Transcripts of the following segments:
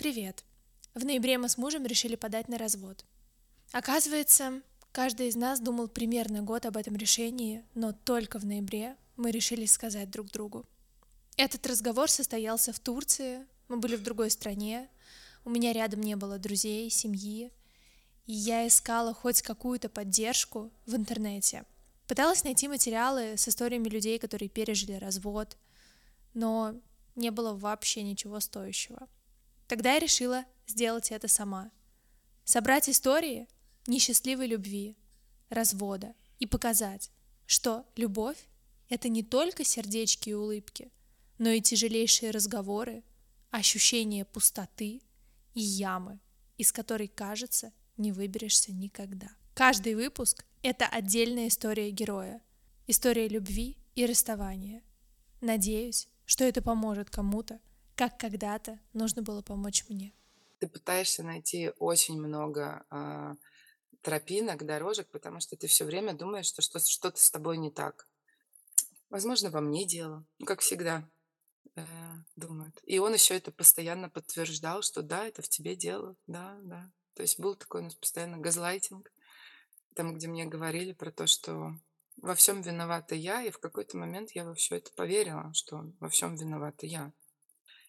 Привет. В ноябре мы с мужем решили подать на развод. Оказывается, каждый из нас думал примерно год об этом решении, но только в ноябре мы решили сказать друг другу. Этот разговор состоялся в Турции, мы были в другой стране, у меня рядом не было друзей, семьи, и я искала хоть какую-то поддержку в интернете. Пыталась найти материалы с историями людей, которые пережили развод, но не было вообще ничего стоящего. Тогда я решила сделать это сама. Собрать истории несчастливой любви, развода и показать, что любовь — это не только сердечки и улыбки, но и тяжелейшие разговоры, ощущение пустоты и ямы, из которой, кажется, не выберешься никогда. Каждый выпуск — это отдельная история героя, история любви и расставания. Надеюсь, что это поможет кому-то как когда-то нужно было помочь мне. Ты пытаешься найти очень много э, тропинок, дорожек, потому что ты все время думаешь, что что-то с тобой не так. Возможно, во мне дело, как всегда э, думают. И он еще это постоянно подтверждал, что да, это в тебе дело, да, да. То есть был такой у нас постоянно газлайтинг, там, где мне говорили про то, что во всем виновата я, и в какой-то момент я во все это поверила, что во всем виновата я.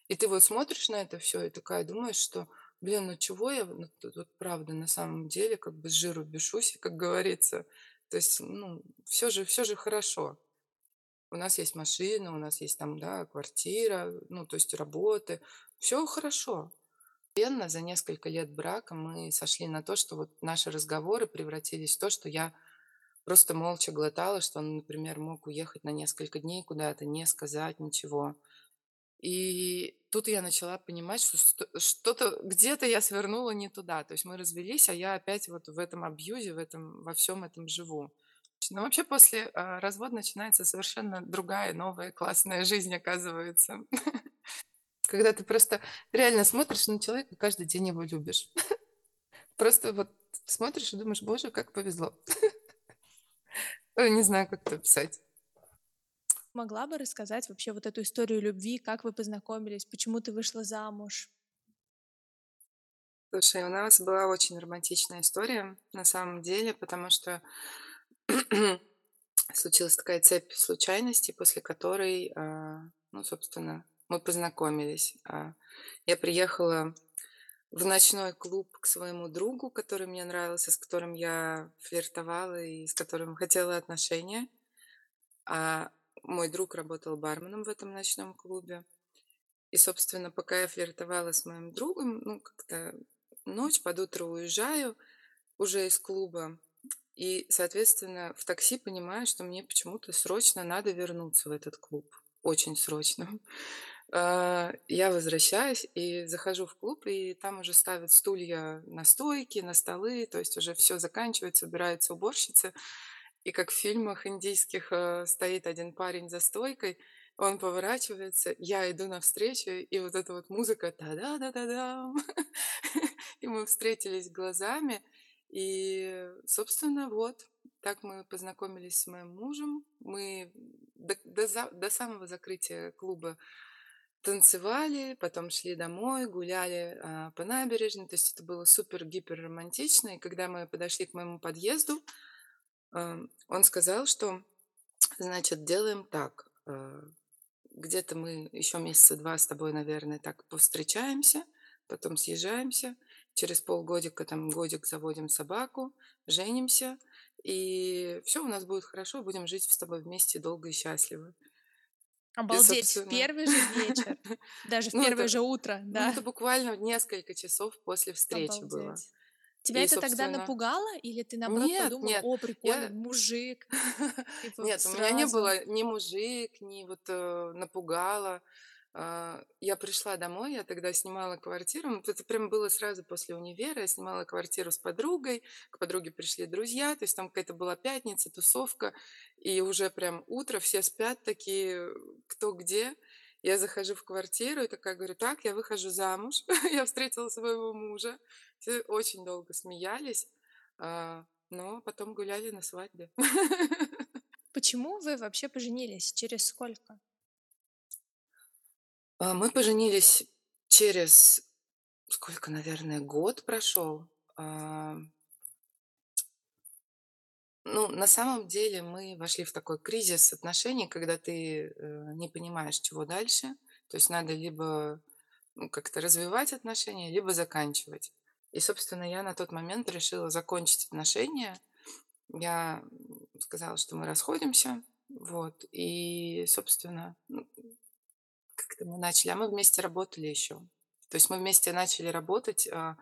И ты вот смотришь на это все и такая думаешь, что, блин, ну чего я ну, тут вот правда на самом деле как бы с жиру бешусь, как говорится. То есть, ну, все же, все же хорошо. У нас есть машина, у нас есть там, да, квартира, ну, то есть работы. Все хорошо. Постепенно за несколько лет брака мы сошли на то, что вот наши разговоры превратились в то, что я просто молча глотала, что он, например, мог уехать на несколько дней куда-то, не сказать ничего. И тут я начала понимать, что что-то где-то я свернула не туда. То есть мы развелись, а я опять вот в этом абьюзе, в этом, во всем этом живу. Но вообще после а, развода начинается совершенно другая, новая, классная жизнь, оказывается. Когда ты просто реально смотришь на человека, каждый день его любишь. Просто вот смотришь и думаешь, боже, как повезло. Не знаю, как это описать. Могла бы рассказать вообще вот эту историю любви, как вы познакомились, почему ты вышла замуж? Слушай, у нас была очень романтичная история на самом деле, потому что случилась такая цепь случайностей, после которой, а, ну, собственно, мы познакомились. А, я приехала в ночной клуб к своему другу, который мне нравился, с которым я флиртовала и с которым хотела отношения. А мой друг работал барменом в этом ночном клубе. И, собственно, пока я флиртовала с моим другом, ну, как-то ночь, под утро уезжаю уже из клуба. И, соответственно, в такси понимаю, что мне почему-то срочно надо вернуться в этот клуб. Очень срочно. А, я возвращаюсь и захожу в клуб, и там уже ставят стулья на стойки, на столы, то есть уже все заканчивается, убирается уборщица. И как в фильмах индийских э, стоит один парень за стойкой, он поворачивается, я иду навстречу, и вот эта вот музыка та-да-да-да-да. И мы встретились глазами, и, собственно, вот, так мы познакомились с моим мужем. Мы до, до, до самого закрытия клуба танцевали, потом шли домой, гуляли а, по набережной. То есть это было супер-гипер романтично. И когда мы подошли к моему подъезду, он сказал, что, значит, делаем так. Э, где-то мы еще месяца два с тобой, наверное, так повстречаемся, потом съезжаемся, через полгодика, там, годик заводим собаку, женимся, и все у нас будет хорошо, будем жить с тобой вместе долго и счастливо. Обалдеть, собственно... в первый же вечер, даже в ну, первое же утро, да? Ну, это буквально несколько часов после встречи было. Тебя и, это собственно... тогда напугало, или ты наоборот нет, подумала, нет, о, прикольно, я... мужик? Типа, нет, сразу... у меня не было ни мужик, ни вот э, напугало. Э, я пришла домой, я тогда снимала квартиру, это прям было сразу после универа, я снимала квартиру с подругой, к подруге пришли друзья, то есть там какая-то была пятница, тусовка, и уже прям утро, все спят такие, кто где, я захожу в квартиру и такая говорю, так, я выхожу замуж, я встретила своего мужа. Все очень долго смеялись, а, но потом гуляли на свадьбе. Почему вы вообще поженились? Через сколько? А, мы поженились через сколько, наверное, год прошел. Ну, на самом деле мы вошли в такой кризис отношений, когда ты, э, не понимаешь, чего дальше. То есть надо либо, ну, как-то развивать отношения, либо заканчивать. И, собственно, я на тот момент решила закончить отношения. Я, сказала, что мы расходимся. Вот. И, собственно, ну, как-то мы начали, а мы вместе работали еще. То есть мы вместе начали работать, а,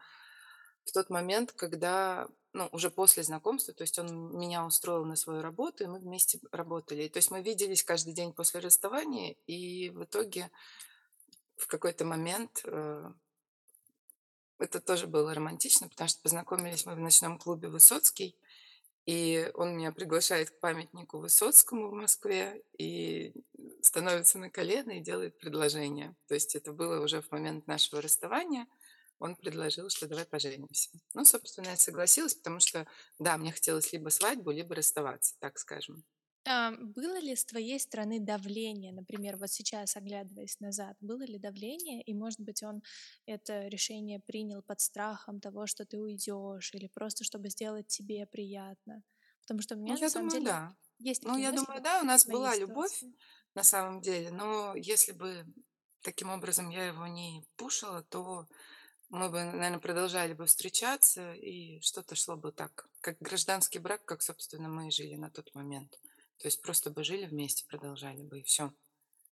в тот момент, когда ну, уже после знакомства, то есть он меня устроил на свою работу, и мы вместе работали. То есть мы виделись каждый день после расставания, и в итоге в какой-то момент э, это тоже было романтично, потому что познакомились мы в ночном клубе «Высоцкий», и он меня приглашает к памятнику Высоцкому в Москве и становится на колено и делает предложение. То есть это было уже в момент нашего расставания – он предложил, что давай поженимся. Ну, собственно, я согласилась, потому что, да, мне хотелось либо свадьбу, либо расставаться, так скажем. А, было ли с твоей стороны давление, например, вот сейчас, оглядываясь назад, было ли давление, и, может быть, он это решение принял под страхом того, что ты уйдешь, или просто чтобы сделать тебе приятно? Потому что у меня, ну, на самом думаю, деле, да. есть Ну, я мысли думаю, да, у нас была ситуации. любовь на самом деле, но если бы таким образом я его не пушила, то мы бы, наверное, продолжали бы встречаться, и что-то шло бы так, как гражданский брак, как, собственно, мы и жили на тот момент. То есть просто бы жили вместе, продолжали бы, и все.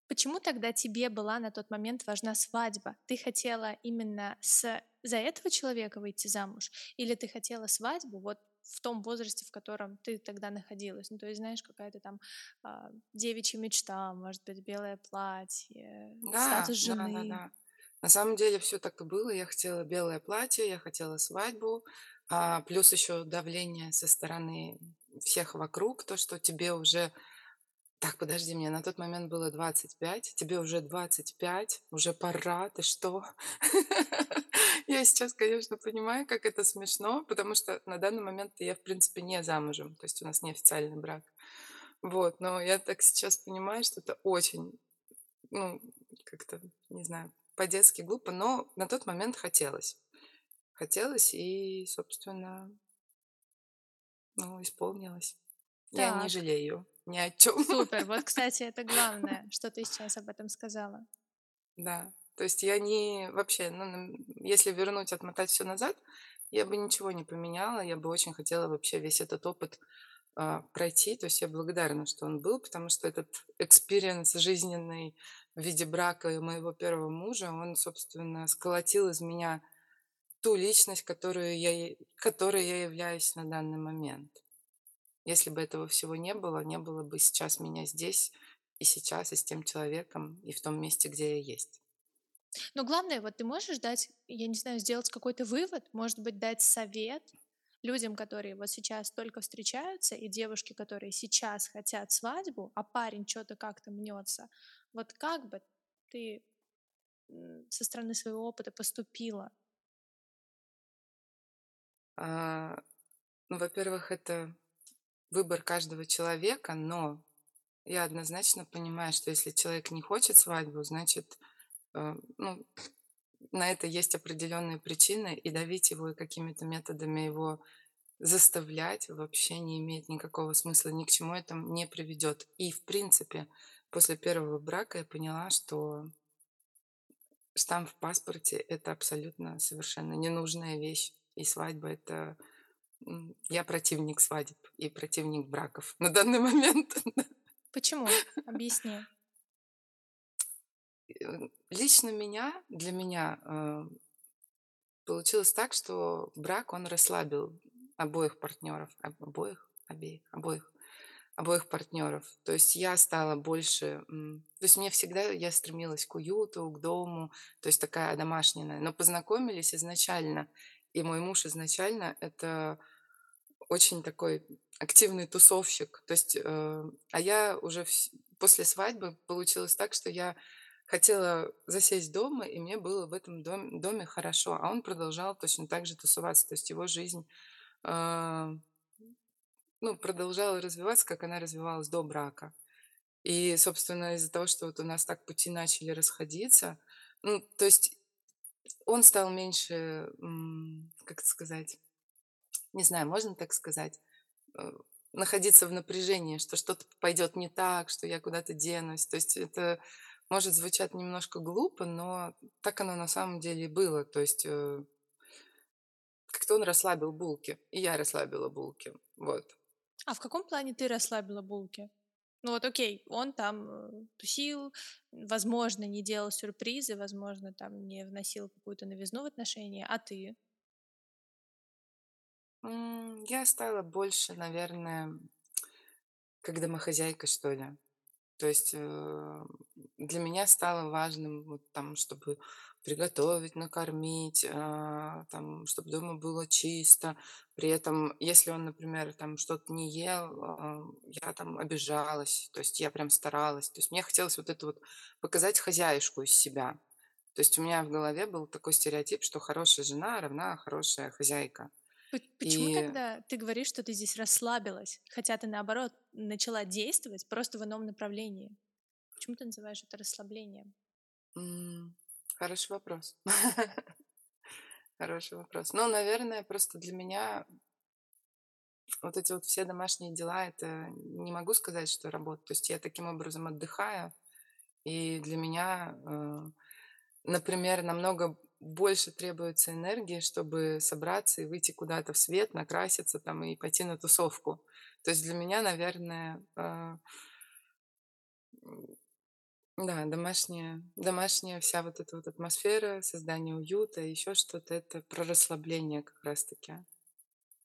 Почему тогда тебе была на тот момент важна свадьба? Ты хотела именно с... за этого человека выйти замуж? Или ты хотела свадьбу вот в том возрасте, в котором ты тогда находилась? Ну, то есть, знаешь, какая-то там а, девичья мечта, может быть, белое платье, Да, статус да, да, жены. да. На самом деле все так и было. Я хотела белое платье, я хотела свадьбу, а, плюс еще давление со стороны всех вокруг, то, что тебе уже так, подожди, мне на тот момент было 25, тебе уже 25, уже пора, ты что? Я сейчас, конечно, понимаю, как это смешно, потому что на данный момент я, в принципе, не замужем, то есть у нас неофициальный брак. Вот, но я так сейчас понимаю, что это очень, ну, как-то, не знаю, по-детски глупо, но на тот момент хотелось. Хотелось и, собственно, ну, исполнилось. Я не Так, жалею ни о чем. супер. Вот, кстати, это главное, что ты сейчас об этом сказала. Да. То есть я не вообще, ну, если вернуть, отмотать все назад, я бы ничего не поменяла. Я бы очень хотела вообще весь этот опыт а, пройти. То есть я благодарна, что он был, потому что этот experience жизненный в виде брака моего первого мужа, он, собственно, сколотил из меня ту личность, которую я, которой я являюсь на данный момент. Если бы этого всего не было, не было бы сейчас меня здесь и сейчас, и с тем человеком, и в том месте, где я есть. Но главное, вот ты можешь дать, я не знаю, сделать какой-то вывод, может быть, дать совет людям, которые вот сейчас только встречаются, и девушки, которые сейчас хотят свадьбу, а парень что-то как-то мнется. Вот как бы ты со стороны своего опыта поступила? А, ну, во-первых, это выбор каждого человека, но я однозначно понимаю, что если человек не хочет свадьбу, значит, э, ну, на это есть определенные причины, и давить его и какими-то методами его заставлять вообще не имеет никакого смысла, ни к чему это не приведет. И, в принципе, после первого брака я поняла, что штамп в паспорте – это абсолютно совершенно ненужная вещь. И свадьба – это я противник свадеб и противник браков на данный момент. Почему? Объясни. Лично меня, для меня э, получилось так, что брак, он расслабил обоих партнеров, обоих, обеих, обоих, обоих партнеров. То есть я стала больше, то есть мне всегда, я стремилась к уюту, к дому, то есть такая домашняя, но познакомились изначально, и мой муж изначально это очень такой активный тусовщик. То есть, э, а я уже вс- после свадьбы получилось так, что я хотела засесть дома, и мне было в этом доме, доме хорошо. А он продолжал точно так же тусоваться. То есть его жизнь э, ну, продолжала развиваться, как она развивалась до брака. И, собственно, из-за того, что вот у нас так пути начали расходиться, ну, то есть он стал меньше, как сказать, не знаю, можно так сказать, э, находиться в напряжении, что что-то пойдет не так, что я куда-то денусь. То есть это может звучать немножко глупо, но так оно на самом деле было. То есть э, как-то он расслабил булки, и я расслабила булки. Вот. А в каком плане ты расслабила булки? Ну вот окей, он там э, тусил, возможно, не делал сюрпризы, возможно, там не вносил какую-то новизну в отношения, а ты? Я стала больше, наверное, как домохозяйка, что ли. То есть э, для меня стало важным вот там, чтобы приготовить, накормить, а, там, чтобы дома было чисто. При этом, если он, например, там что-то не ел, а, я там обижалась, то есть я прям старалась. То есть мне хотелось вот это вот показать хозяюшку из себя. То есть у меня в голове был такой стереотип, что хорошая жена равна хорошая хозяйка. Почему И тогда ты говоришь, что ты здесь расслабилась, хотя ты наоборот начала действовать просто в ином направлении? Почему ты называешь это расслаблением? Хороший вопрос. Хороший вопрос. Ну, наверное, просто для меня вот эти вот все домашние дела, это не могу сказать, что работа. То есть я таким образом отдыхаю, и для меня, э, например, намного больше требуется энергии, чтобы собраться и выйти куда-то в свет, накраситься там и пойти на тусовку. То есть для меня, наверное, э, да, домашняя, домашняя вся вот эта вот атмосфера, создание уюта, еще что-то, это про расслабление как раз-таки,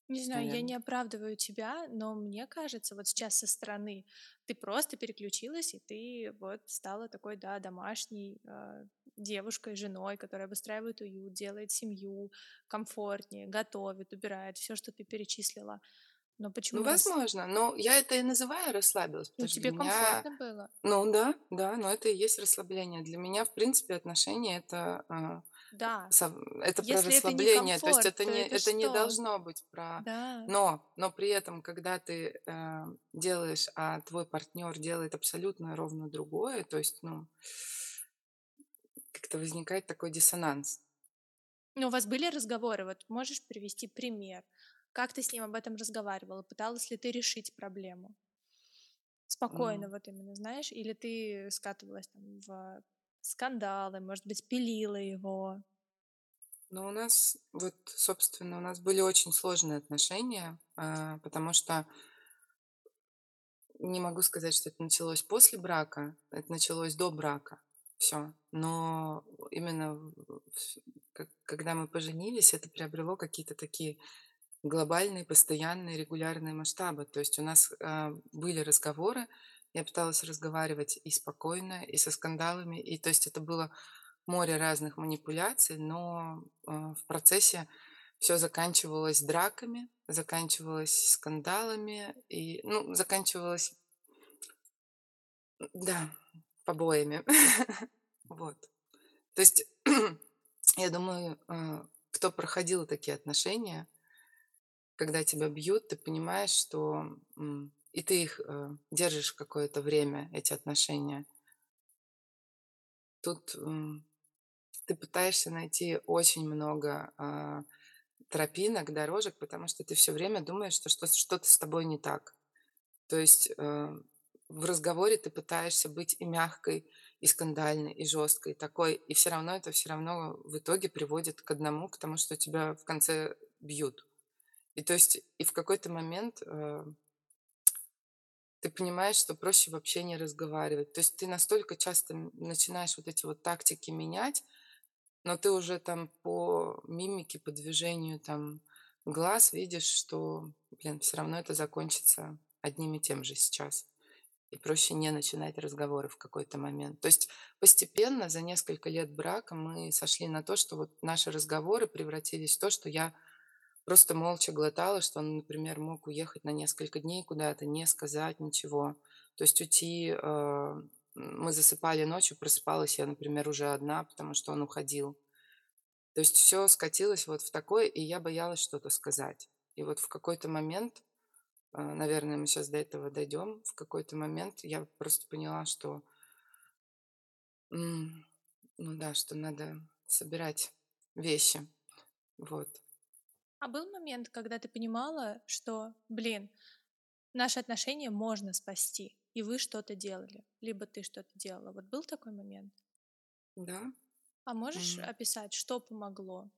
Не знаю, я не оправдываю тебя, но мне кажется, вот сейчас со стороны ты просто переключилась, и ты вот стала такой, да, домашней э, девушкой, женой, которая обустраивает уют, делает семью комфортнее, готовит, убирает, все, что ты перечислила. Но Ну, почему раз... возможно, но я это и называю расслабилась, Ну, тебе меня, комфортно было? ну да, да, но это и есть расслабление. Для меня, в принципе, отношения это, а, Да. это про Если это не расслабление, то есть комфорт, это то не, это это не должно быть про... Да. Но, но при этом, когда ты э, делаешь, а твой партнер делает абсолютно ровно другое, то есть, ну, как-то возникает такой диссонанс. Ну, у вас были разговоры? Вот можешь привести пример? Как ты с ним об этом разговаривала? Пыталась ли ты решить проблему? Спокойно, М. вот именно, знаешь? Или ты скатывалась там в скандалы, может быть, пилила его? Но у нас, вот, собственно, у нас были очень сложные отношения, а, потому что Не могу сказать, что это началось после брака, это началось до брака. Все. Но именно когда мы поженились, это приобрело какие-то такие глобальные, постоянные, регулярные масштабы. То есть у нас, а, были разговоры, я пыталась разговаривать и спокойно, и со скандалами. И то есть это было море разных манипуляций, но, а, в процессе все заканчивалось драками, заканчивалось скандалами и, ну, заканчивалось да, побоями. Вот. То есть, я думаю, а, кто проходил такие отношения, когда тебя бьют, ты понимаешь, что, и ты их, э, держишь какое-то время, эти отношения. Тут, ты пытаешься найти очень много, а, тропинок, дорожек, потому что ты все время думаешь, что что что-то с тобой не так. То есть, э, в разговоре ты пытаешься быть и мягкой, и скандальной, и жесткой, такой, и все равно это все равно в итоге приводит к одному, к тому, что тебя в конце бьют. И то есть, и в какой-то момент, э, ты понимаешь, что проще вообще не разговаривать. То есть ты настолько часто начинаешь вот эти вот тактики менять, но ты уже там по мимике, по движению там глаз видишь, что, блин, все равно это закончится одним и тем же сейчас. И проще не начинать разговоры в какой-то момент. То есть постепенно за несколько лет брака мы сошли на то, что вот наши разговоры превратились в то, что я просто молча глотала, что он, например, мог уехать на несколько дней куда-то, не сказать ничего. То есть уйти, э, мы засыпали ночью, просыпалась я, например, уже одна, потому что он уходил. То есть все скатилось вот в такое, и я боялась что-то сказать. И вот в какой-то момент, э, наверное, мы сейчас до этого дойдем, в какой-то момент я просто поняла, что, ну да, что надо собирать вещи. Вот. А был момент, когда ты понимала, что, блин, наши отношения можно спасти, и вы что-то делали, либо ты что-то делала. Вот был такой момент? Да. А можешь М. описать, что помогло?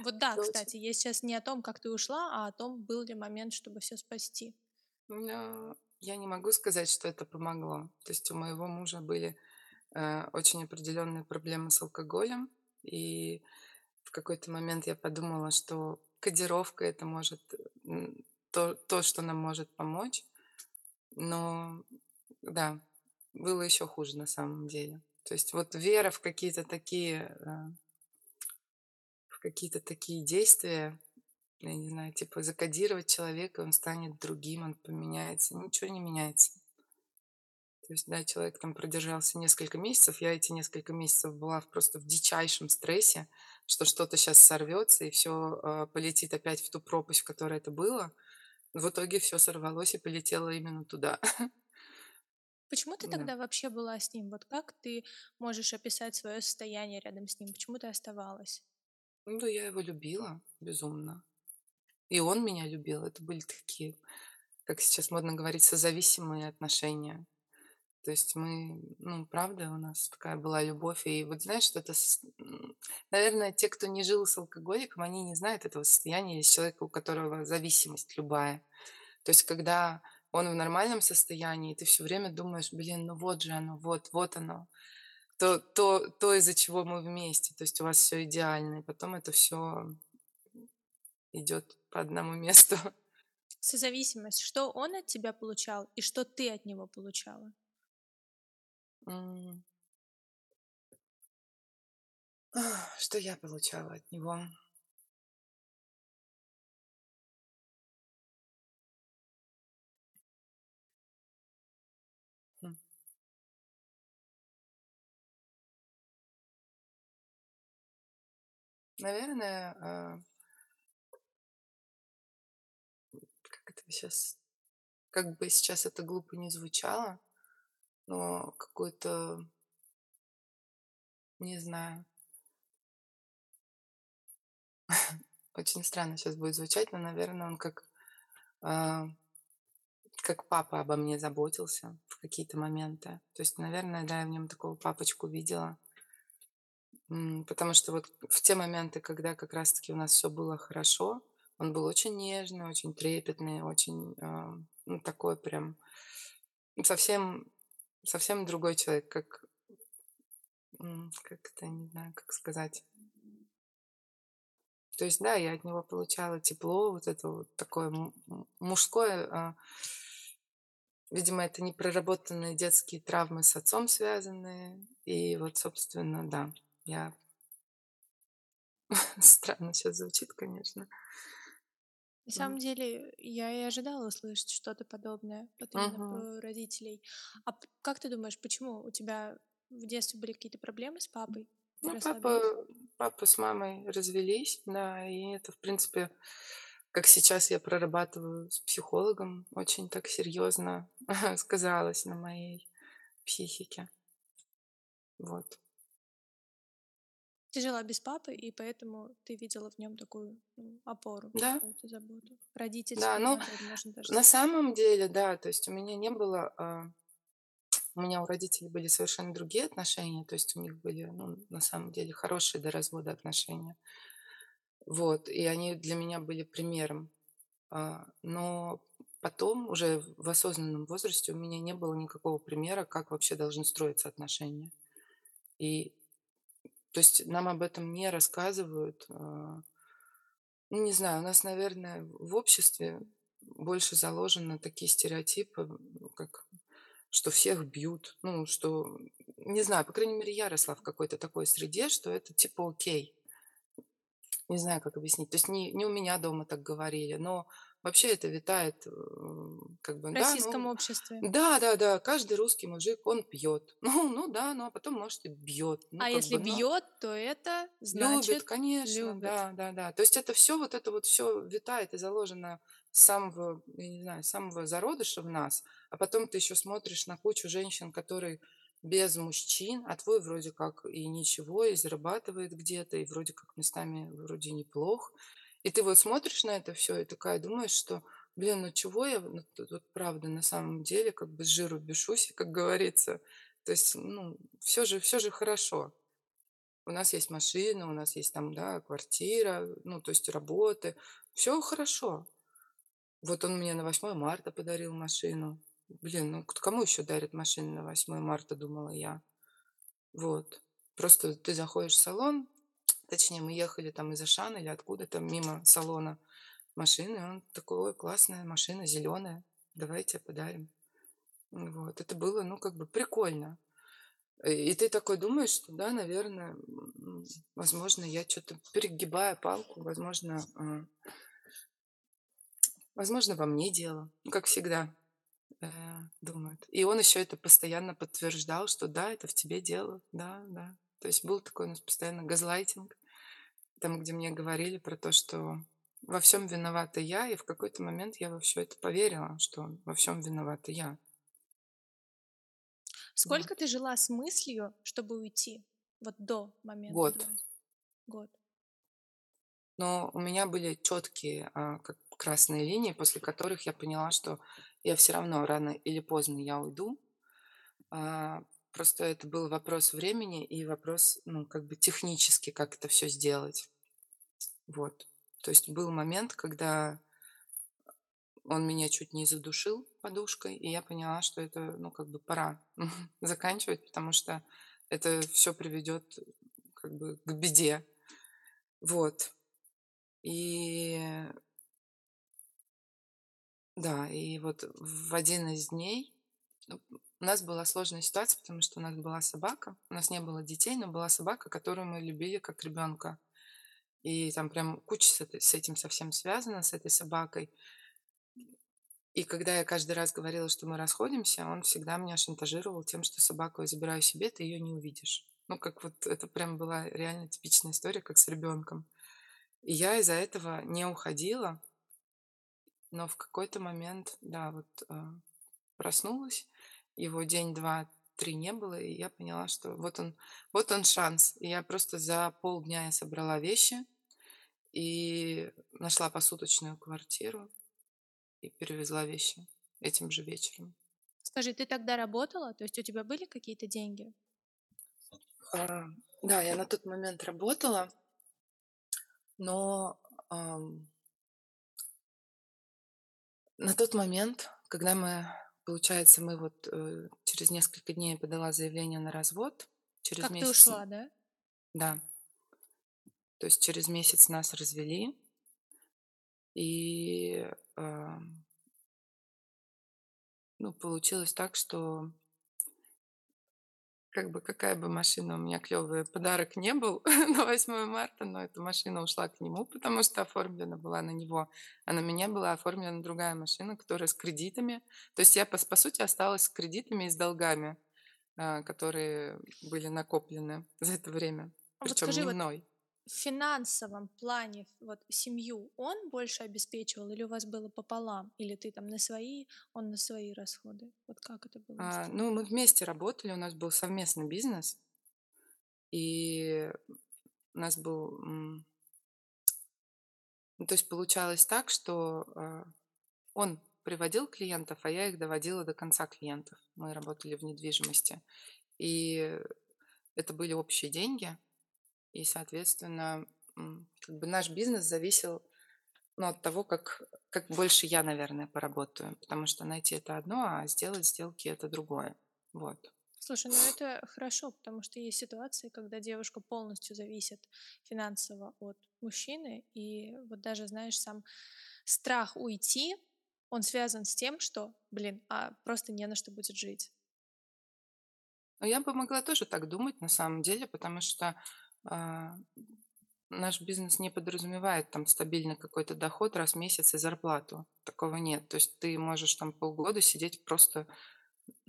Вот да, кстати, я сейчас не о том, как ты ушла, а о том, был ли момент, чтобы все спасти. Но я не могу сказать, что это помогло. То есть у моего мужа были э, очень определенные проблемы с алкоголем, и в какой-то момент я подумала, что кодировка это может то, то, что нам может помочь, но да, было еще хуже на самом деле. То есть вот вера в какие-то такие э, в какие-то такие действия, я не знаю, типа закодировать человека, он станет другим, он поменяется. Ничего не меняется. То есть, да, человек там продержался несколько месяцев, я эти несколько месяцев была просто в дичайшем стрессе, что что-то сейчас сорвется и все полетит опять в ту пропасть, в которой это было. В итоге все сорвалось и полетело именно туда. Почему ты Да. тогда вообще была с ним? Вот как ты можешь описать свое состояние рядом с ним? Почему ты оставалась? Ну, я его любила безумно. И он меня любил. Это были такие, как сейчас модно говорить, созависимые отношения. То есть мы, ну, правда, у нас такая была любовь. И вот знаешь, что это, наверное, те, кто не жил с алкоголиком, они не знают этого состояния из человека, у которого зависимость любая. То есть когда он в нормальном состоянии, ты все время думаешь, блин, ну вот же оно, вот, вот оно. То, то, то из-за чего мы вместе. То есть у вас все идеально. И потом это все идет по одному месту. Созависимость. Что он от тебя получал и что ты от него получала? Что я получала от него? Хм. Наверное, а, как это сейчас, как бы сейчас это глупо не звучало, но какой-то, не знаю, очень странно сейчас будет звучать, но, наверное, он как, а, как папа обо мне заботился в какие-то моменты. То есть, наверное, да, я в нем такого папочку видела. Потому что вот в те моменты, когда как раз-таки у нас все было хорошо, он был очень нежный, очень трепетный, очень, а, ну, такой прям совсем, совсем другой человек, как, как это, не знаю, как сказать. То есть, да, я от него получала тепло, вот это вот такое мужское. а, Видимо, это непроработанные детские травмы с отцом связанные. И вот, собственно, да, я... Странно сейчас звучит, конечно. На самом деле, я и ожидала услышать что-то подобное, вот именно Мгм. про родителей. А как ты думаешь, почему у тебя в детстве были какие-то проблемы с папой? Ну, папа, папа с мамой развелись, да, и это, в принципе, как сейчас я прорабатываю с психологом, очень так серьезно сказалось на моей психике. Вот. Ты жила без папы, и поэтому ты видела в нем такую ну, опору, Да, какую-то заботу. да, Родительскую, ну, даже на самом деле, да, то есть у меня не было, а, у меня у родителей были совершенно другие отношения, то есть у них были, ну, на самом деле, хорошие до развода отношения. Вот, и они для меня были примером. А, но потом, уже в осознанном возрасте, у меня не было никакого примера, как вообще должны строиться отношения. И, то есть, нам об этом не рассказывают. а, Ну, не знаю, у нас, наверное, в обществе больше заложены такие стереотипы, ну, как что всех бьют. Ну, что, не знаю, по крайней мере, я росла в какой-то такой среде, что это типа окей. Не знаю, как объяснить. То есть не, не у меня дома так говорили, но вообще это витает, как бы, В да, российском ну, обществе. да, да, да, каждый русский мужик, он пьет. Ну, ну да, ну а потом, может, и бьет. Ну, А если бы, бьет, то это любит, значит конечно, любит. да, да, да. То есть это все, вот это вот все витает и заложено с самого, я не знаю, самого зародыша в нас, а потом ты еще смотришь на кучу женщин, которые без мужчин, а твой вроде как и ничего, и зарабатывает где-то, и вроде как местами вроде неплох. И ты вот смотришь на это все и такая думаешь, что, блин, ну чего я, ну, тут вот правда, на самом деле, как бы с жиру бешусь, как говорится. То есть, ну, все же, все же хорошо. У нас есть машина, у нас есть там, да, квартира, ну, то есть работы. Все хорошо. Вот он мне на 8 марта подарил машину. Блин, ну кому еще дарят машины на 8 марта, думала я. Вот. Просто ты заходишь в салон, точнее, мы ехали там из Ашана или откуда-то мимо салона машины, он такой, ой, классная машина, зеленая, давайте подарим. Вот, это было, ну, как бы прикольно. И ты такой думаешь, что да, наверное, возможно, я что-то перегибаю палку, возможно, а, возможно, во мне дело, ну, как всегда э, думают. И он еще это постоянно подтверждал, что да, это в тебе дело, да, да. То есть был такой у нас постоянно газлайтинг, там, где мне говорили про то, что во всем виновата я, и в какой-то момент я во все это поверила, что во всем виновата я. Сколько вот. ты жила с мыслью, чтобы уйти? Вот до момента. Год. Год. Но у меня были четкие а, как красные линии, после которых я поняла, что я все равно рано или поздно я уйду. А, просто это был вопрос времени и вопрос, ну, как бы технически, как это все сделать. Вот. То есть был момент, когда он меня чуть не задушил подушкой, и я поняла, что это, ну, как бы пора заканчивать, потому что это все приведет как бы к беде. Вот. И да, и вот в один из дней ну, у нас была сложная ситуация, потому что у нас была собака, у нас не было детей, но была собака, которую мы любили как ребенка. И там прям куча с этим совсем связана, с этой собакой. И когда я каждый раз говорила, что мы расходимся, он всегда меня шантажировал тем, что собаку я забираю себе, ты ее не увидишь. Ну, как вот это прям была реально типичная история, как с ребенком. И я из-за этого не уходила, но в какой-то момент, да, вот э, проснулась, его день, два, три не было, и я поняла, что вот он, вот он шанс. И я просто за полдня я собрала вещи и нашла посуточную квартиру, и перевезла вещи этим же вечером. Скажи, ты тогда работала? То есть у тебя были какие-то деньги? А, да, я на тот момент работала, но ам, на тот момент, когда мы, получается, мы вот э, через несколько дней подала заявление на развод, через как месяц. ты ушла, да? Да. То есть через месяц нас развели, и ну, получилось так, что как бы какая бы машина у меня клевая, подарок не был на 8 марта, но эта машина ушла к нему, потому что оформлена была на него, а на меня была оформлена другая машина, которая с кредитами. То есть я, по, по сути, осталась с кредитами и с долгами, а, которые были накоплены за это время. А Причем вот скажи, не мной в финансовом плане вот семью он больше обеспечивал или у вас было пополам? Или ты там на свои, он на свои расходы? Вот как это было? А, ну, мы вместе работали, у нас был совместный бизнес, и у нас был... Ну, то есть получалось так, что а, он приводил клиентов, а я их доводила до конца клиентов. Мы работали в недвижимости. И это были общие деньги, и, соответственно, как бы наш бизнес зависел ну, от того, как, как больше я, наверное, поработаю. Потому что найти это одно, а сделать сделки это другое. Вот. Слушай, ну это хорошо, потому что есть ситуации, когда девушка полностью зависит финансово от мужчины, и вот даже, знаешь, сам страх уйти, он связан с тем, что, блин, а просто не на что будет жить. Ну, я бы могла тоже так думать на самом деле, потому что наш бизнес не подразумевает там стабильный какой-то доход раз в месяц и зарплату. Такого нет. То есть ты можешь там полгода сидеть просто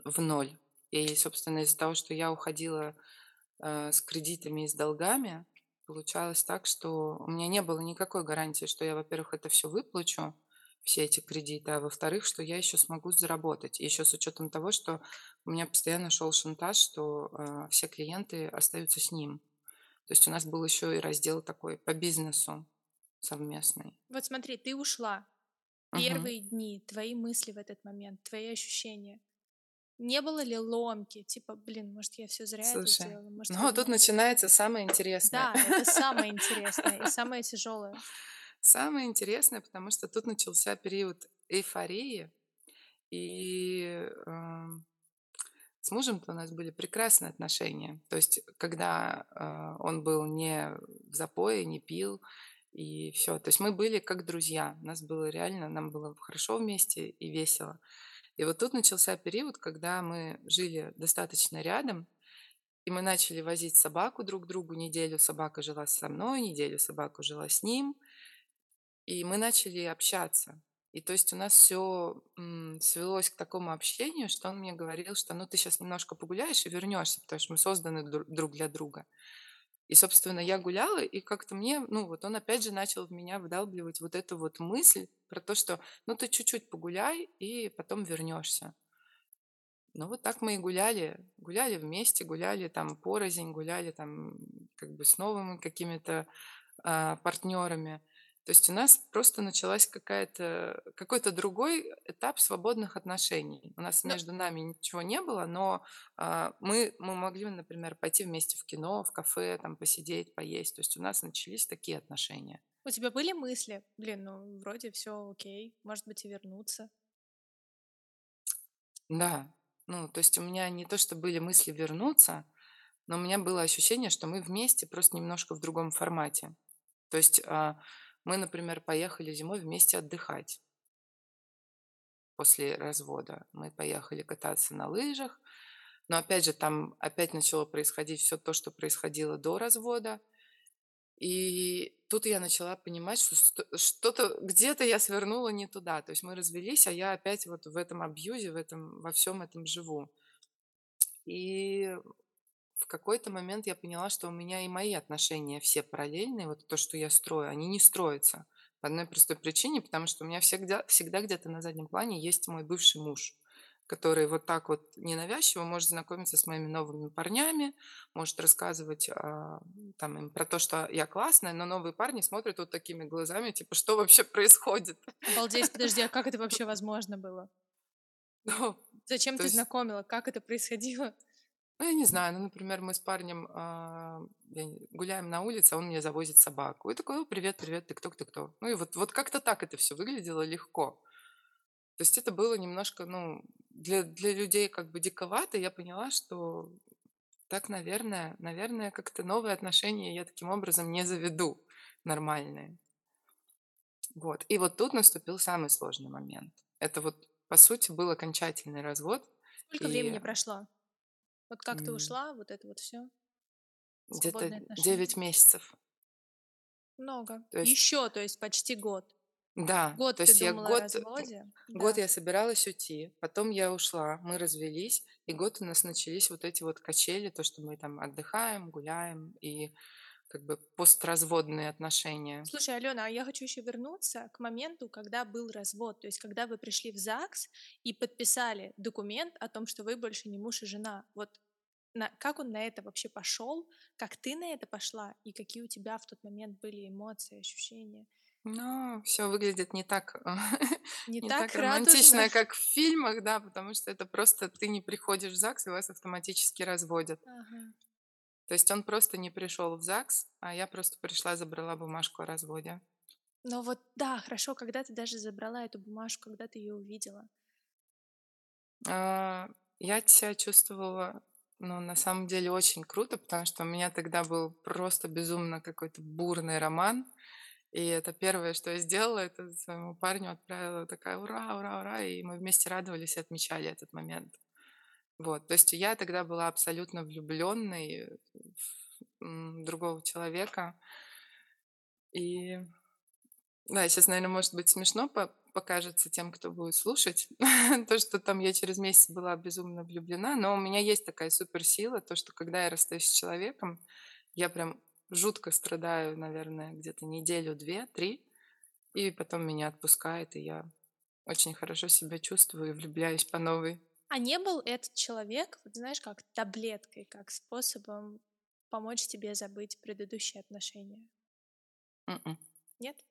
в ноль. И, собственно, из-за того, что я уходила э, с кредитами и с долгами, получалось так, что у меня не было никакой гарантии, что я, во-первых, это все выплачу, все эти кредиты, а во-вторых, что я еще смогу заработать. Еще с учетом того, что у меня постоянно шел шантаж, что э, все клиенты остаются с ним. То есть у нас был еще и раздел такой по бизнесу совместный. Вот смотри, ты ушла. Первые дни, твои мысли в этот момент, твои ощущения. Не было ли ломки? Типа, блин, может, я все зря это Слушай, сделала? Может, ну а тут вернусь?» начинается самое интересное. Да, это самое интересное и самое тяжелое. Самое интересное, потому что тут начался период эйфории, и эм, с мужем-то у нас были прекрасные отношения. То есть, когда э, он был не в запое, не пил, и все. То есть мы были как друзья. У нас было реально, нам было хорошо вместе и весело. И вот тут начался период, когда мы жили достаточно рядом, и мы начали возить собаку друг к другу. Неделю собака жила со мной, неделю собака жила с ним. И мы начали общаться. И то есть у нас все свелось к такому общению, что он мне говорил, что ну ты сейчас немножко погуляешь и вернешься, потому что мы созданы дру- друг для друга. И, собственно, я гуляла, и как-то мне, ну вот он опять же начал в меня вдалбливать вот эту вот мысль про то, что ну ты чуть-чуть погуляй, и потом вернешься. Ну вот так мы и гуляли, гуляли вместе, гуляли там порознь, гуляли там как бы с новыми какими-то а, партнерами. То есть у нас просто началась какая-то, какой-то другой этап свободных отношений. У нас Ну, между нами ничего не было, но а, мы, мы могли, например, пойти вместе в кино, в кафе, там посидеть, поесть. То есть у нас начались такие отношения. у тебя были мысли? Блин, ну вроде все окей, может быть и вернуться. Да, ну, то есть у меня не то, что были мысли вернуться, но у меня было ощущение, что мы вместе, просто немножко в другом формате. То есть а, мы, например, поехали зимой вместе отдыхать после развода. Мы поехали кататься на лыжах, но опять же там опять начало происходить все то, что происходило до развода. И тут я начала понимать, что что-то где-то я свернула не туда. То есть мы развелись, а я опять вот в этом абьюзе, в этом, во всем этом живу. И в какой-то момент я поняла, что у меня и мои отношения все параллельные, вот то, что я строю, они не строятся. По одной простой причине, потому что у меня всегда, всегда где-то на заднем плане есть мой бывший муж, который вот так вот ненавязчиво может знакомиться с моими новыми парнями, может рассказывать а, там, им про то, что я классная, но новые парни смотрят вот такими глазами, типа, что вообще происходит? Обалдеть, подожди, а как это вообще возможно было? Ну, Зачем ты есть знакомила? Как это происходило? Ну, я не знаю, ну, например, мы с парнем не- гуляем на улице, а он мне завозит собаку. И такой, «О, привет, привет, ты кто, ты кто? Ну и вот, вот как-то так это все выглядело легко. То есть это было немножко, ну, для, для людей как бы диковато. Я поняла, что так, наверное, наверное, как-то новые отношения я таким образом не заведу нормальные. Вот. И вот тут наступил самый сложный момент. Это вот, по сути, был окончательный развод. Сколько времени И прошло? Вот как ты м, ушла, вот это вот все, где-то свободные отношения. 9 месяцев. Много. То есть Еще, то есть почти год. Да, Год то ты есть я год, год Да. я собиралась уйти, потом я ушла, мы развелись, и год у нас начались вот эти вот качели, то, что мы там отдыхаем, гуляем, и как бы постразводные отношения. Слушай, Алена, а я хочу еще вернуться к моменту, когда был развод, то есть когда вы пришли в ЗАГС и подписали документ о том, что вы больше не муж и жена. Вот на- как он на это вообще пошел, как ты на это пошла и какие у тебя в тот момент были эмоции, ощущения? Но все выглядит не так, Не не так так радужно. романтично, как в фильмах, да, потому что это просто ты не приходишь в ЗАГС, и вас автоматически разводят. Ага. То есть он просто не пришел в ЗАГС, а я просто пришла, забрала бумажку о разводе. Но вот да, хорошо, когда ты даже забрала эту бумажку, когда ты ее увидела. А, Я себя чувствовала, ну, на самом деле очень круто, потому что у меня тогда был просто безумно какой-то бурный роман. И это первое, что я сделала, это своему парню отправила такая ура, ура, ура, и мы вместе радовались и отмечали этот момент. Вот, то есть я тогда была абсолютно влюбленной в другого человека. И да, сейчас, наверное, может быть смешно по- покажется тем, кто будет слушать, то, что там я через месяц была безумно влюблена, но у меня есть такая суперсила, то, что когда я расстаюсь с человеком, я прям жутко страдаю, наверное, где-то неделю, две, три, и потом меня отпускает, и я очень хорошо себя чувствую и влюбляюсь по новой. А не был этот человек, вот знаешь, как таблеткой, как способом помочь тебе забыть предыдущие отношения? М-м. Нет?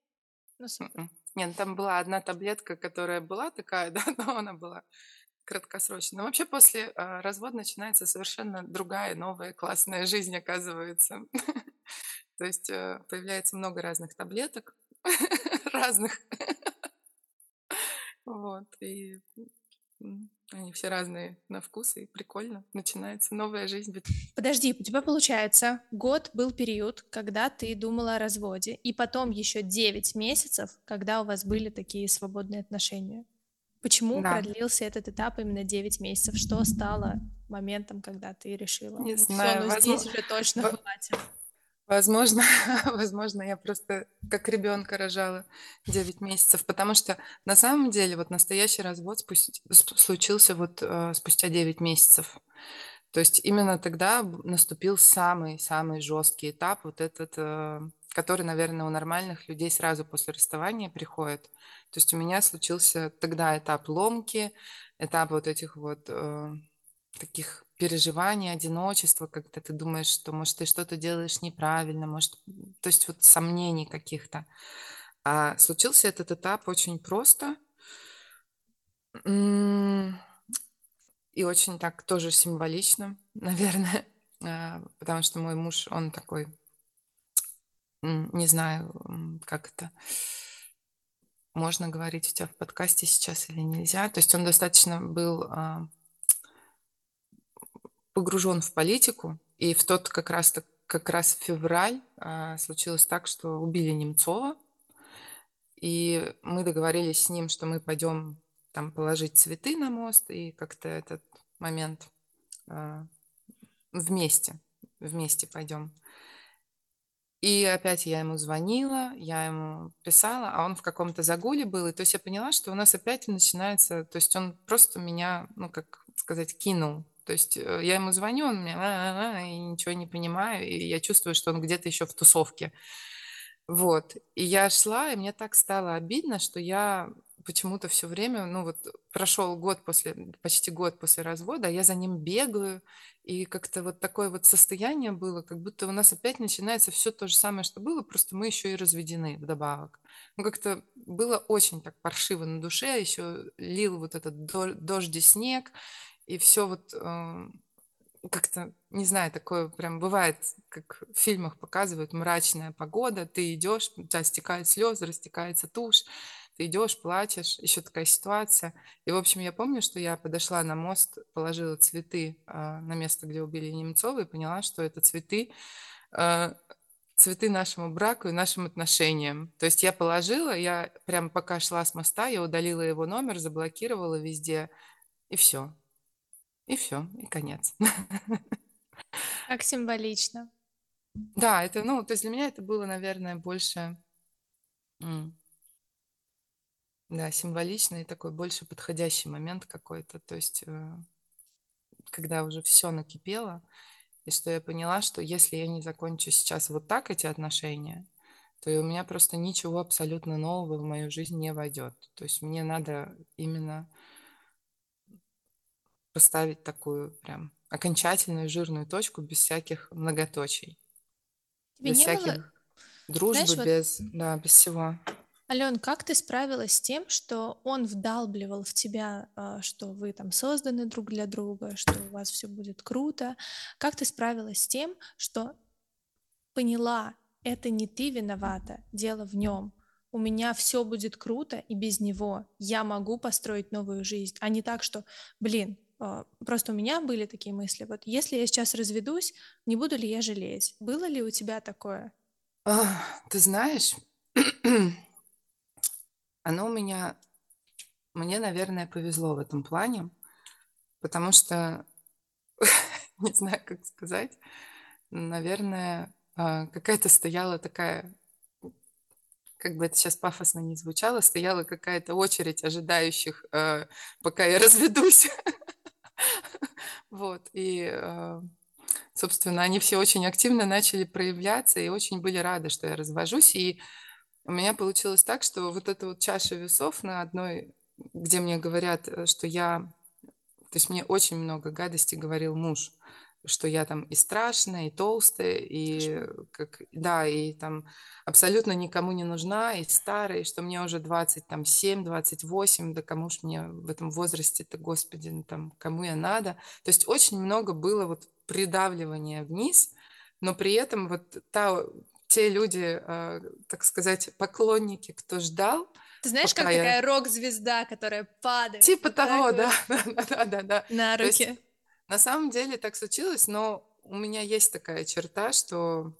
Ну, супер. М-м. Не, ну там была одна таблетка, которая была такая, да, но она была краткосрочная. Но вообще после а, развода начинается совершенно другая, новая, классная жизнь, оказывается. То есть э, появляется много разных таблеток, разных. Вот, и они все разные на вкус, и прикольно. Начинается новая жизнь. Подожди, у тебя получается, год был период, когда ты думала о разводе, и потом еще 9 месяцев, когда у вас были такие свободные отношения. Почему Да, продлился этот этап именно 9 месяцев? Что стало моментом, когда ты решила, не ну все, знаю, ну возможно, здесь уже точно хватит? Возможно, возможно, я просто как ребенка рожала 9 месяцев, потому что на самом деле вот настоящий развод спусть- с- случился вот э, спустя 9 месяцев. То есть именно тогда наступил самый-самый жесткий этап, вот этот, э, который, наверное, у нормальных людей сразу после расставания приходит. То есть у меня случился тогда этап ломки, этап вот этих вот э, таких переживаний, одиночества, когда ты думаешь, что, может, ты что-то делаешь неправильно, может, то есть вот сомнений каких-то. А случился этот этап очень просто и очень так тоже символично, наверное, а, потому что мой муж, он такой, не знаю, как это, можно говорить у тебя в подкасте сейчас или нельзя. То есть он достаточно был а, погружен в политику, и в тот как раз, так- как раз февраль а, случилось так, что убили Немцова, и мы договорились с ним, что мы пойдем там положить цветы на мост и как-то этот момент а, вместе, вместе пойдем. И опять я ему звонила, я ему писала, а он в каком-то загуле был. И то есть я поняла, что у нас опять начинается, то есть он просто меня, ну, как сказать, кинул. То есть э, я ему звоню, он мне и ничего не понимаю, и я чувствую, что он где-то еще в тусовке. Вот. И я шла, и мне так стало обидно, что я почему-то все время, ну вот прошел год после, почти год после развода, а я за ним бегаю, и как-то вот такое вот состояние было, как будто у нас опять начинается все то же самое, что было, просто мы еще и разведены вдобавок. Ну как-то было очень так паршиво на душе, еще лил вот этот до- дождь и снег, и все вот э, как-то, не знаю, такое прям бывает, как в фильмах показывают, мрачная погода, ты идешь, у тебя стекают слезы, растекается тушь, ты идешь, плачешь, еще такая ситуация. И, в общем, я помню, что я подошла на мост, положила цветы а, на место, где убили Немцова, и поняла, что это цветы, а, цветы нашему браку и нашим отношениям. То есть я положила, я прям пока шла с моста, я удалила его номер, заблокировала везде, и все. И все, и конец. Как символично. Да, это, ну, то есть для меня это было, наверное, больше, да, символичный и такой больше подходящий момент какой-то. То есть, э, когда уже все накипело, и что я поняла, что если я не закончу сейчас вот так эти отношения, то и у меня просто ничего абсолютно нового в мою жизнь не войдет. То есть мне надо именно поставить такую прям окончательную жирную точку без всяких многоточий, Тебе без не было, всяких знаешь, дружбы, вот без, да, без всего. Ален, как ты справилась с тем, что он вдалбливал в тебя, а, что вы там созданы друг для друга, что у вас все будет круто? Как ты справилась с тем, что поняла, это не ты виновата, дело в нем. У меня все будет круто, и без него я могу построить новую жизнь, а не так, что, блин, просто у меня были такие мысли. Вот если я сейчас разведусь, не буду ли я жалеть? Было ли у тебя такое? Ах, Ты знаешь, оно у меня, мне, наверное, повезло в этом плане, потому что, не знаю, как сказать, наверное, а, какая-то стояла такая, как бы это сейчас пафосно не звучало, стояла какая-то очередь ожидающих, э, пока я разведусь. Вот, и, э, собственно, они все очень активно начали проявляться и очень были рады, что я развожусь. И У меня получилось так, что вот эта вот чаша весов на одной, где мне говорят, э, что я то есть мне очень много гадостей говорил муж, что я там и страшная, и толстая, и как, да, и там абсолютно никому не нужна, и старая, и что мне уже 27, 28, да кому ж мне в этом возрасте-то, господи, ну там, кому я надо. То есть очень много было вот придавливания вниз, но при этом вот та, те люди, э, так сказать, поклонники, кто ждал, ты знаешь, как я... такая рок-звезда, которая падает? Типа того, да. да, да, да, На руки. Есть, на самом деле так случилось, но у меня есть такая черта, что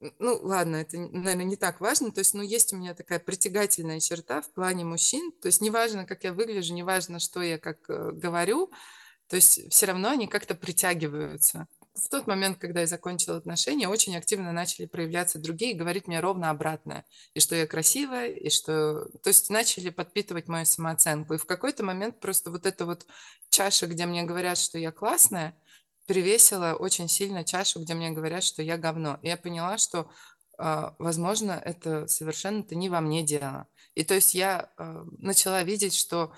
ну, ладно, это, наверное, не так важно. То есть, ну, есть у меня такая притягательная черта в плане мужчин. То есть, неважно, как я выгляжу, неважно, что я как э, говорю, то есть, все равно они как-то притягиваются в тот момент, когда я закончила отношения, очень активно начали проявляться другие, говорить мне ровно обратное. И что я красивая, и что... То есть начали подпитывать мою самооценку. И в какой-то момент просто вот эта вот чаша, где мне говорят, что я классная, перевесила очень сильно чашу, где мне говорят, что я говно. И я поняла, что, а, возможно, это совершенно-то не во мне дело. И то есть я а, начала видеть, что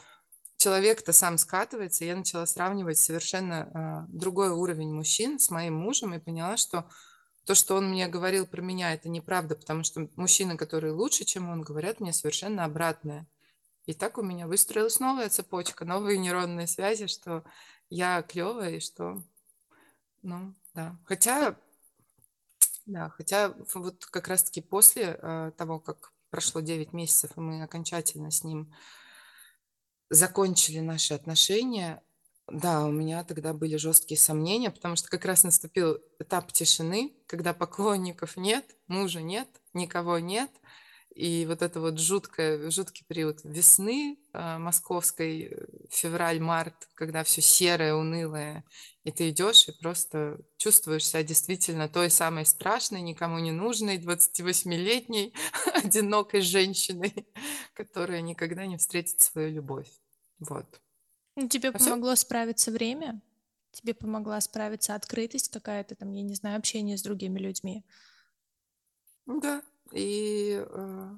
человек-то сам скатывается, я начала сравнивать совершенно э, другой уровень мужчин с моим мужем и поняла, что то, что он мне говорил про меня, это неправда, потому что мужчины, которые лучше, чем он, говорят мне совершенно обратное. И так у меня выстроилась новая цепочка, новые нейронные связи, что я клевая и что, ну, да. Хотя, да, хотя вот как раз-таки после э, того, как прошло 9 месяцев, и мы окончательно с ним закончили наши отношения, да, у меня тогда были жесткие сомнения, потому что как раз наступил этап тишины, когда поклонников нет, мужа нет, никого нет. И вот это вот жуткое, жуткий период весны э, московской, февраль-март, когда все серое, унылое, и ты идешь и просто чувствуешь себя действительно той самой страшной, никому не нужной, 28-летней, одинокой женщиной, которая никогда не встретит свою любовь. Вот. Ну, тебе а помогло все? справиться время? Тебе помогла справиться открытость какая-то там, я не знаю, общение с другими людьми? Да, и э,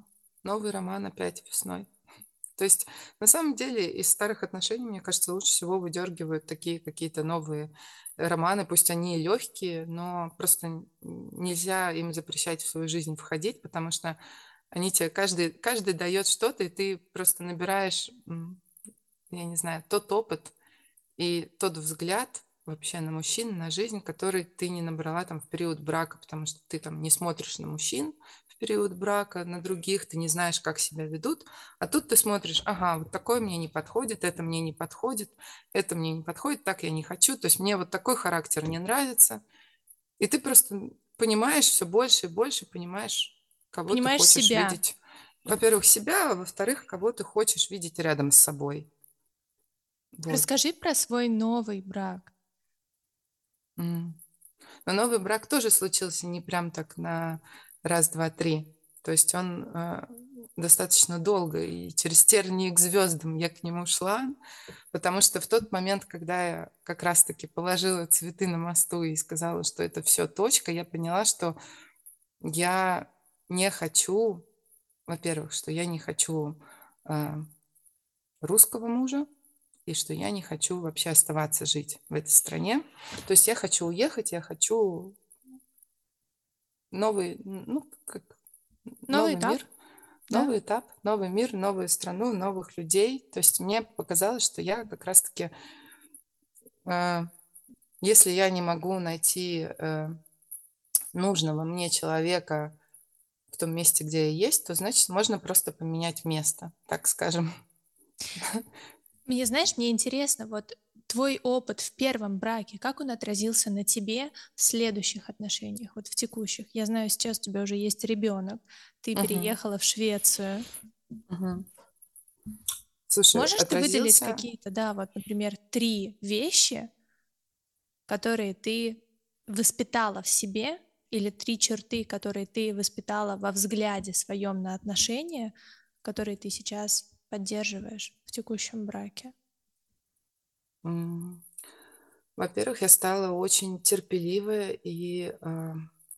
новый роман опять весной. То есть, на самом деле, из старых отношений, мне кажется, лучше всего выдергивают такие какие-то новые романы, пусть они и легкие, но просто нельзя им запрещать в свою жизнь входить, потому что они тебе каждый, каждый дает что-то, и ты просто набираешь я не знаю, тот опыт и тот взгляд вообще на мужчин, на жизнь, который ты не набрала там в период брака, потому что ты там не смотришь на мужчин в период брака, на других, ты не знаешь, как себя ведут, а тут ты смотришь, ага, вот такое мне не подходит, это мне не подходит, это мне не подходит, так я не хочу, то есть мне вот такой характер не нравится, и ты просто понимаешь все больше и больше, понимаешь, кого понимаешь ты хочешь себя. видеть. Во-первых, себя, а во-вторых, кого ты хочешь видеть рядом с собой. Вот. Расскажи про свой новый брак. М. Но новый брак тоже случился не прям так на раз, два, три. То есть он э, достаточно долго, и через тернии к звездам я к нему шла, потому что в тот момент, когда я как раз-таки положила цветы на мосту и сказала, что это все точка, я поняла, что я не хочу, во-первых, что я не хочу э, русского мужа, и что я не хочу вообще оставаться жить в этой стране. То есть я хочу уехать, я хочу новый, ну, как новый, новый этап. мир, да? новый этап, новый мир, новую страну, новых людей. То есть мне показалось, что я как раз-таки, э, если я не могу найти э, нужного мне человека в том месте, где я есть, то значит можно просто поменять место, так скажем. Мне, знаешь, мне интересно, вот твой опыт в первом браке, как он отразился на тебе в следующих отношениях, вот в текущих? Я знаю, сейчас у тебя уже есть ребенок, ты uh-huh. переехала в Швецию. Uh-huh. Слушай, Можешь отразился... ты выделить какие-то, да, вот, например, три вещи, которые ты воспитала в себе, или три черты, которые ты воспитала во взгляде своем на отношения, которые ты сейчас поддерживаешь в текущем браке? Во-первых, я стала очень терпеливая и э,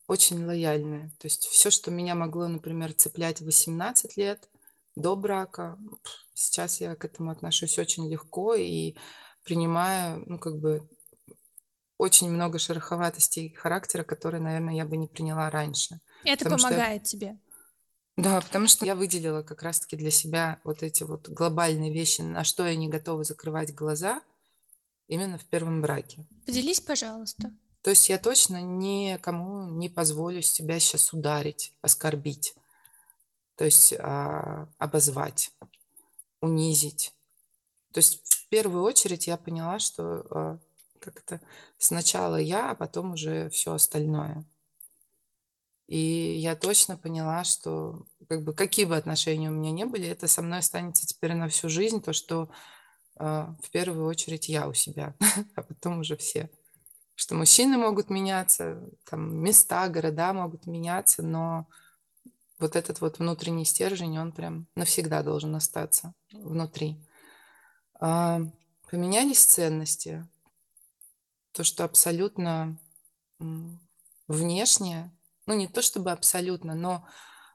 очень лояльная. То есть все, что меня могло, например, цеплять в 18 лет до брака, сейчас я к этому отношусь очень легко и принимаю, ну, как бы очень много шероховатостей характера, которые, наверное, я бы не приняла раньше. Это Потому помогает тебе. да, потому что я выделила как раз-таки для себя вот эти вот глобальные вещи, на что я не готова закрывать глаза именно в первом браке. Поделись, пожалуйста. То есть я точно никому не позволю себя сейчас ударить, оскорбить, то есть а, обозвать, унизить. То есть в первую очередь я поняла, что а, как-то сначала я, а потом уже все остальное. И я точно поняла, что как бы какие бы отношения у меня не были, это со мной останется теперь на всю жизнь, то, что в первую очередь я у себя, а потом уже все. Что мужчины могут меняться, там места, города могут меняться, но вот этот вот внутренний стержень, он прям навсегда должен остаться внутри. А, поменялись ценности. То, что абсолютно внешне ну не то чтобы абсолютно, но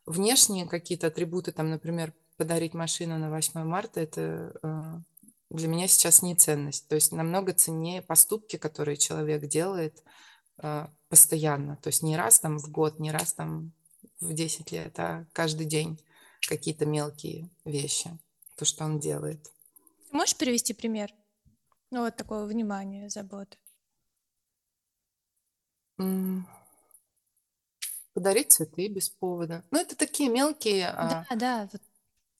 внешние какие-то атрибуты, там, например, подарить машину на 8 марта, это э, для меня сейчас не ценность. То есть намного ценнее поступки, которые человек делает э, постоянно. То есть не раз там в год, не раз там в 10 лет, а каждый день какие-то мелкие вещи, то, что он делает. Можешь привести пример? Ну вот такого внимания, заботы. Подарить цветы без повода. Ну, это такие мелкие... Да, а, да, вот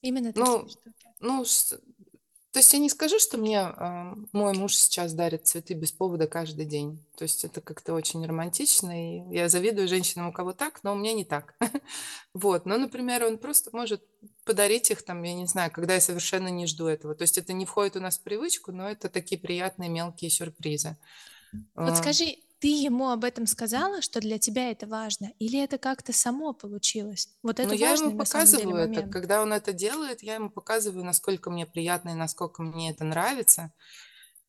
именно такие ну, штуки. Ну, то есть я не скажу, что мне э, мой муж сейчас дарит цветы без повода каждый день. То есть это как-то очень романтично, и я завидую женщинам, у кого так, но у меня не так. вот, но, например, он просто может подарить их там, я не знаю, когда я совершенно не жду этого. То есть это не входит у нас в привычку, но это такие приятные мелкие сюрпризы. Вот скажи, ты ему об этом сказала, что для тебя это важно, или это как-то само получилось? Вот это Но я важный ему на самом деле показываю это, когда он это делает, я ему показываю, насколько мне приятно и насколько мне это нравится.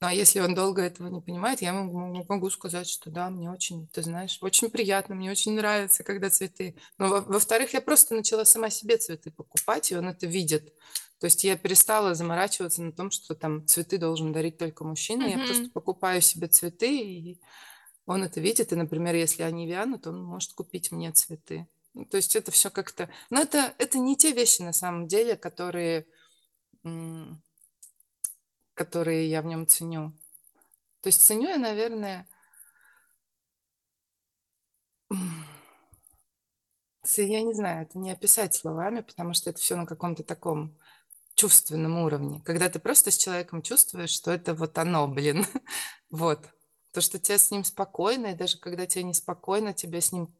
Ну, а если он долго этого не понимает, я ему могу сказать, что да, мне очень, ты знаешь, очень приятно, мне очень нравится, когда цветы. Но во- во-вторых, я просто начала сама себе цветы покупать, и он это видит. То есть я перестала заморачиваться на том, что там цветы должен дарить только мужчина. Я просто покупаю себе цветы, и он это видит, и, например, если они вянут, он может купить мне цветы. Ну, то есть это все как-то... Но это, это не те вещи на самом деле, которые, которые я в нем ценю. То есть ценю я, наверное... Я не знаю, это не описать словами, потому что это все на каком-то таком чувственном уровне. Когда ты просто с человеком чувствуешь, что это вот оно, блин. вот. То, что тебе с ним спокойно, и даже когда тебе неспокойно, тебе с ним,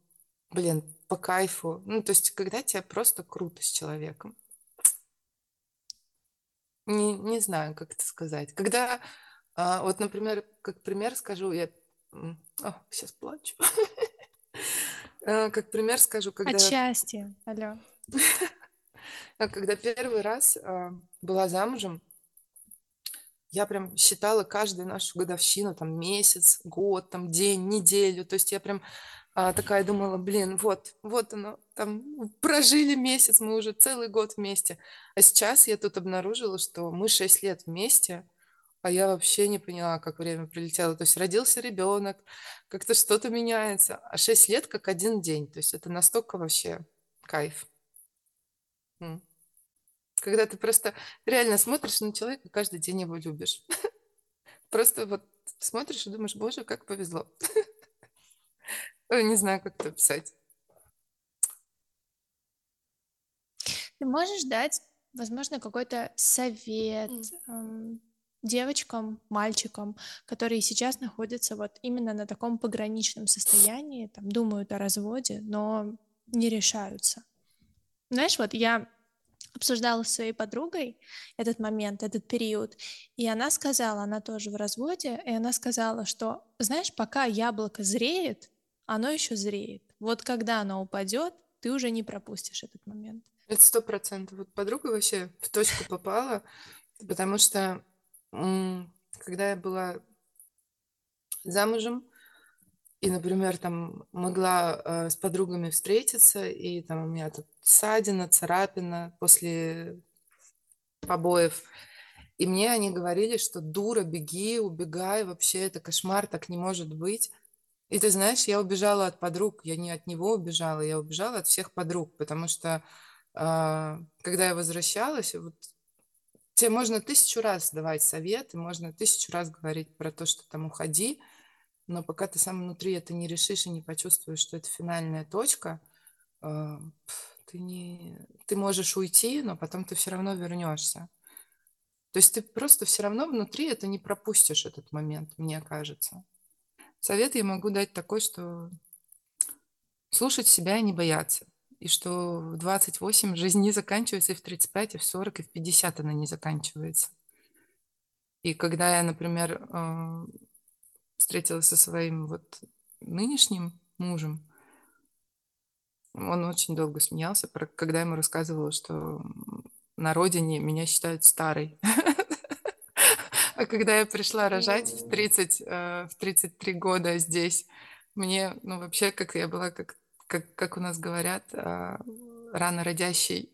блин, по кайфу. Ну, то есть, когда тебе просто круто с человеком. Не, не знаю, как это сказать. Когда, а, вот, например, как пример скажу, я... О, сейчас плачу. А, как пример скажу, когда... От счастья, алло. Когда первый раз а, была замужем, я прям считала каждую нашу годовщину, там, месяц, год, там, день, неделю. То есть я прям а, такая думала, блин, вот, вот оно, там, прожили месяц, мы уже целый год вместе. А сейчас я тут обнаружила, что мы шесть лет вместе, а я вообще не поняла, как время прилетело. То есть родился ребенок, как-то что-то меняется. А шесть лет как один день. То есть это настолько вообще кайф. М. Когда ты просто реально смотришь на человека, каждый день его любишь. Просто вот смотришь и думаешь, боже, как повезло. Не знаю, как это описать. Ты можешь дать, возможно, какой-то совет девочкам, мальчикам, которые сейчас находятся вот именно на таком пограничном состоянии, там думают о разводе, но не решаются. Знаешь, вот я обсуждала с своей подругой этот момент, этот период, и она сказала, она тоже в разводе, и она сказала, что, знаешь, пока яблоко зреет, оно еще зреет. Вот когда оно упадет, ты уже не пропустишь этот момент. Это сто процентов. Вот подруга вообще в точку попала, потому что когда я была замужем, И, например, там могла, э, с подругами встретиться, и там у меня тут ссадина, царапина после побоев. И мне они говорили, что дура, беги, убегай, вообще это кошмар, так не может быть. И ты знаешь, я убежала от подруг, я не от него убежала, я убежала от всех подруг, потому что а, когда я возвращалась, вот тебе можно тысячу раз давать советы, можно тысячу раз говорить про то, что там уходи, но пока ты сам внутри это не решишь и не почувствуешь, что это финальная точка, э, ты, не, ты можешь уйти, но потом ты все равно вернешься. То есть ты просто все равно внутри это не пропустишь этот момент, мне кажется. Совет я могу дать такой, что слушать себя и не бояться. И что в 28 жизнь не заканчивается, и в 35, и в 40, и в 50 она не заканчивается. И когда я, например, э, встретилась со своим вот нынешним мужем. Он очень долго смеялся, когда ему рассказывала, что на родине меня считают старой. А когда я пришла рожать в 30, э, в 33 года здесь, мне, ну, вообще, как я была, как, как, как у нас говорят, а, рано родящей.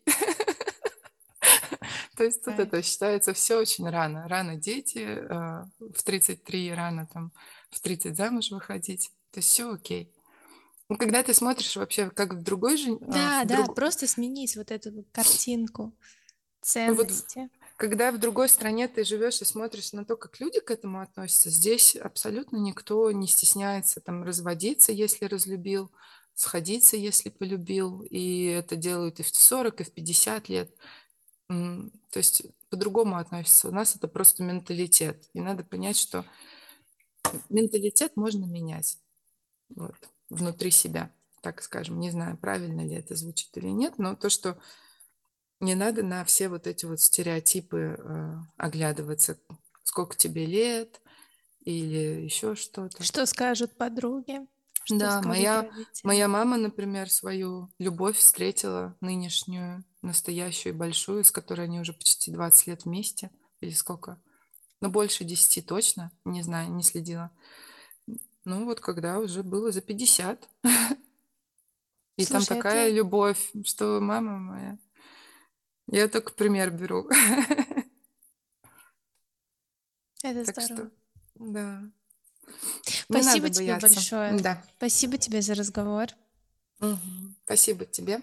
То есть тут это считается все очень рано. Рано дети, э, в 33 рано там в 30 замуж выходить. То есть все окей. Ну, когда ты смотришь вообще как в другой же... А, да, да, друг... просто сменить вот эту картинку ценности. Ну, вот, когда в другой стране ты живешь и смотришь на то, как люди к этому относятся, здесь абсолютно никто не стесняется там разводиться, если разлюбил, сходиться, если полюбил, и это делают и в 40, и в 50 лет. То есть по-другому относятся. У нас это просто менталитет. И надо понять, что менталитет можно менять вот, внутри себя, так скажем. Не знаю, правильно ли это звучит или нет, но то, что не надо на все вот эти вот стереотипы э, оглядываться. Сколько тебе лет или еще что-то. Что скажут подруги? Что да, моя, моя мама, например, свою любовь встретила нынешнюю, настоящую и большую, с которой они уже почти 20 лет вместе. Или сколько? Ну, больше 10 точно, не знаю, не следила. Ну, вот когда уже было за 50. И там такая любовь, что мама моя. Я только пример беру. Это так здорово. Что, да. Спасибо тебе большое. Да. Спасибо тебе за разговор. Угу. Спасибо тебе.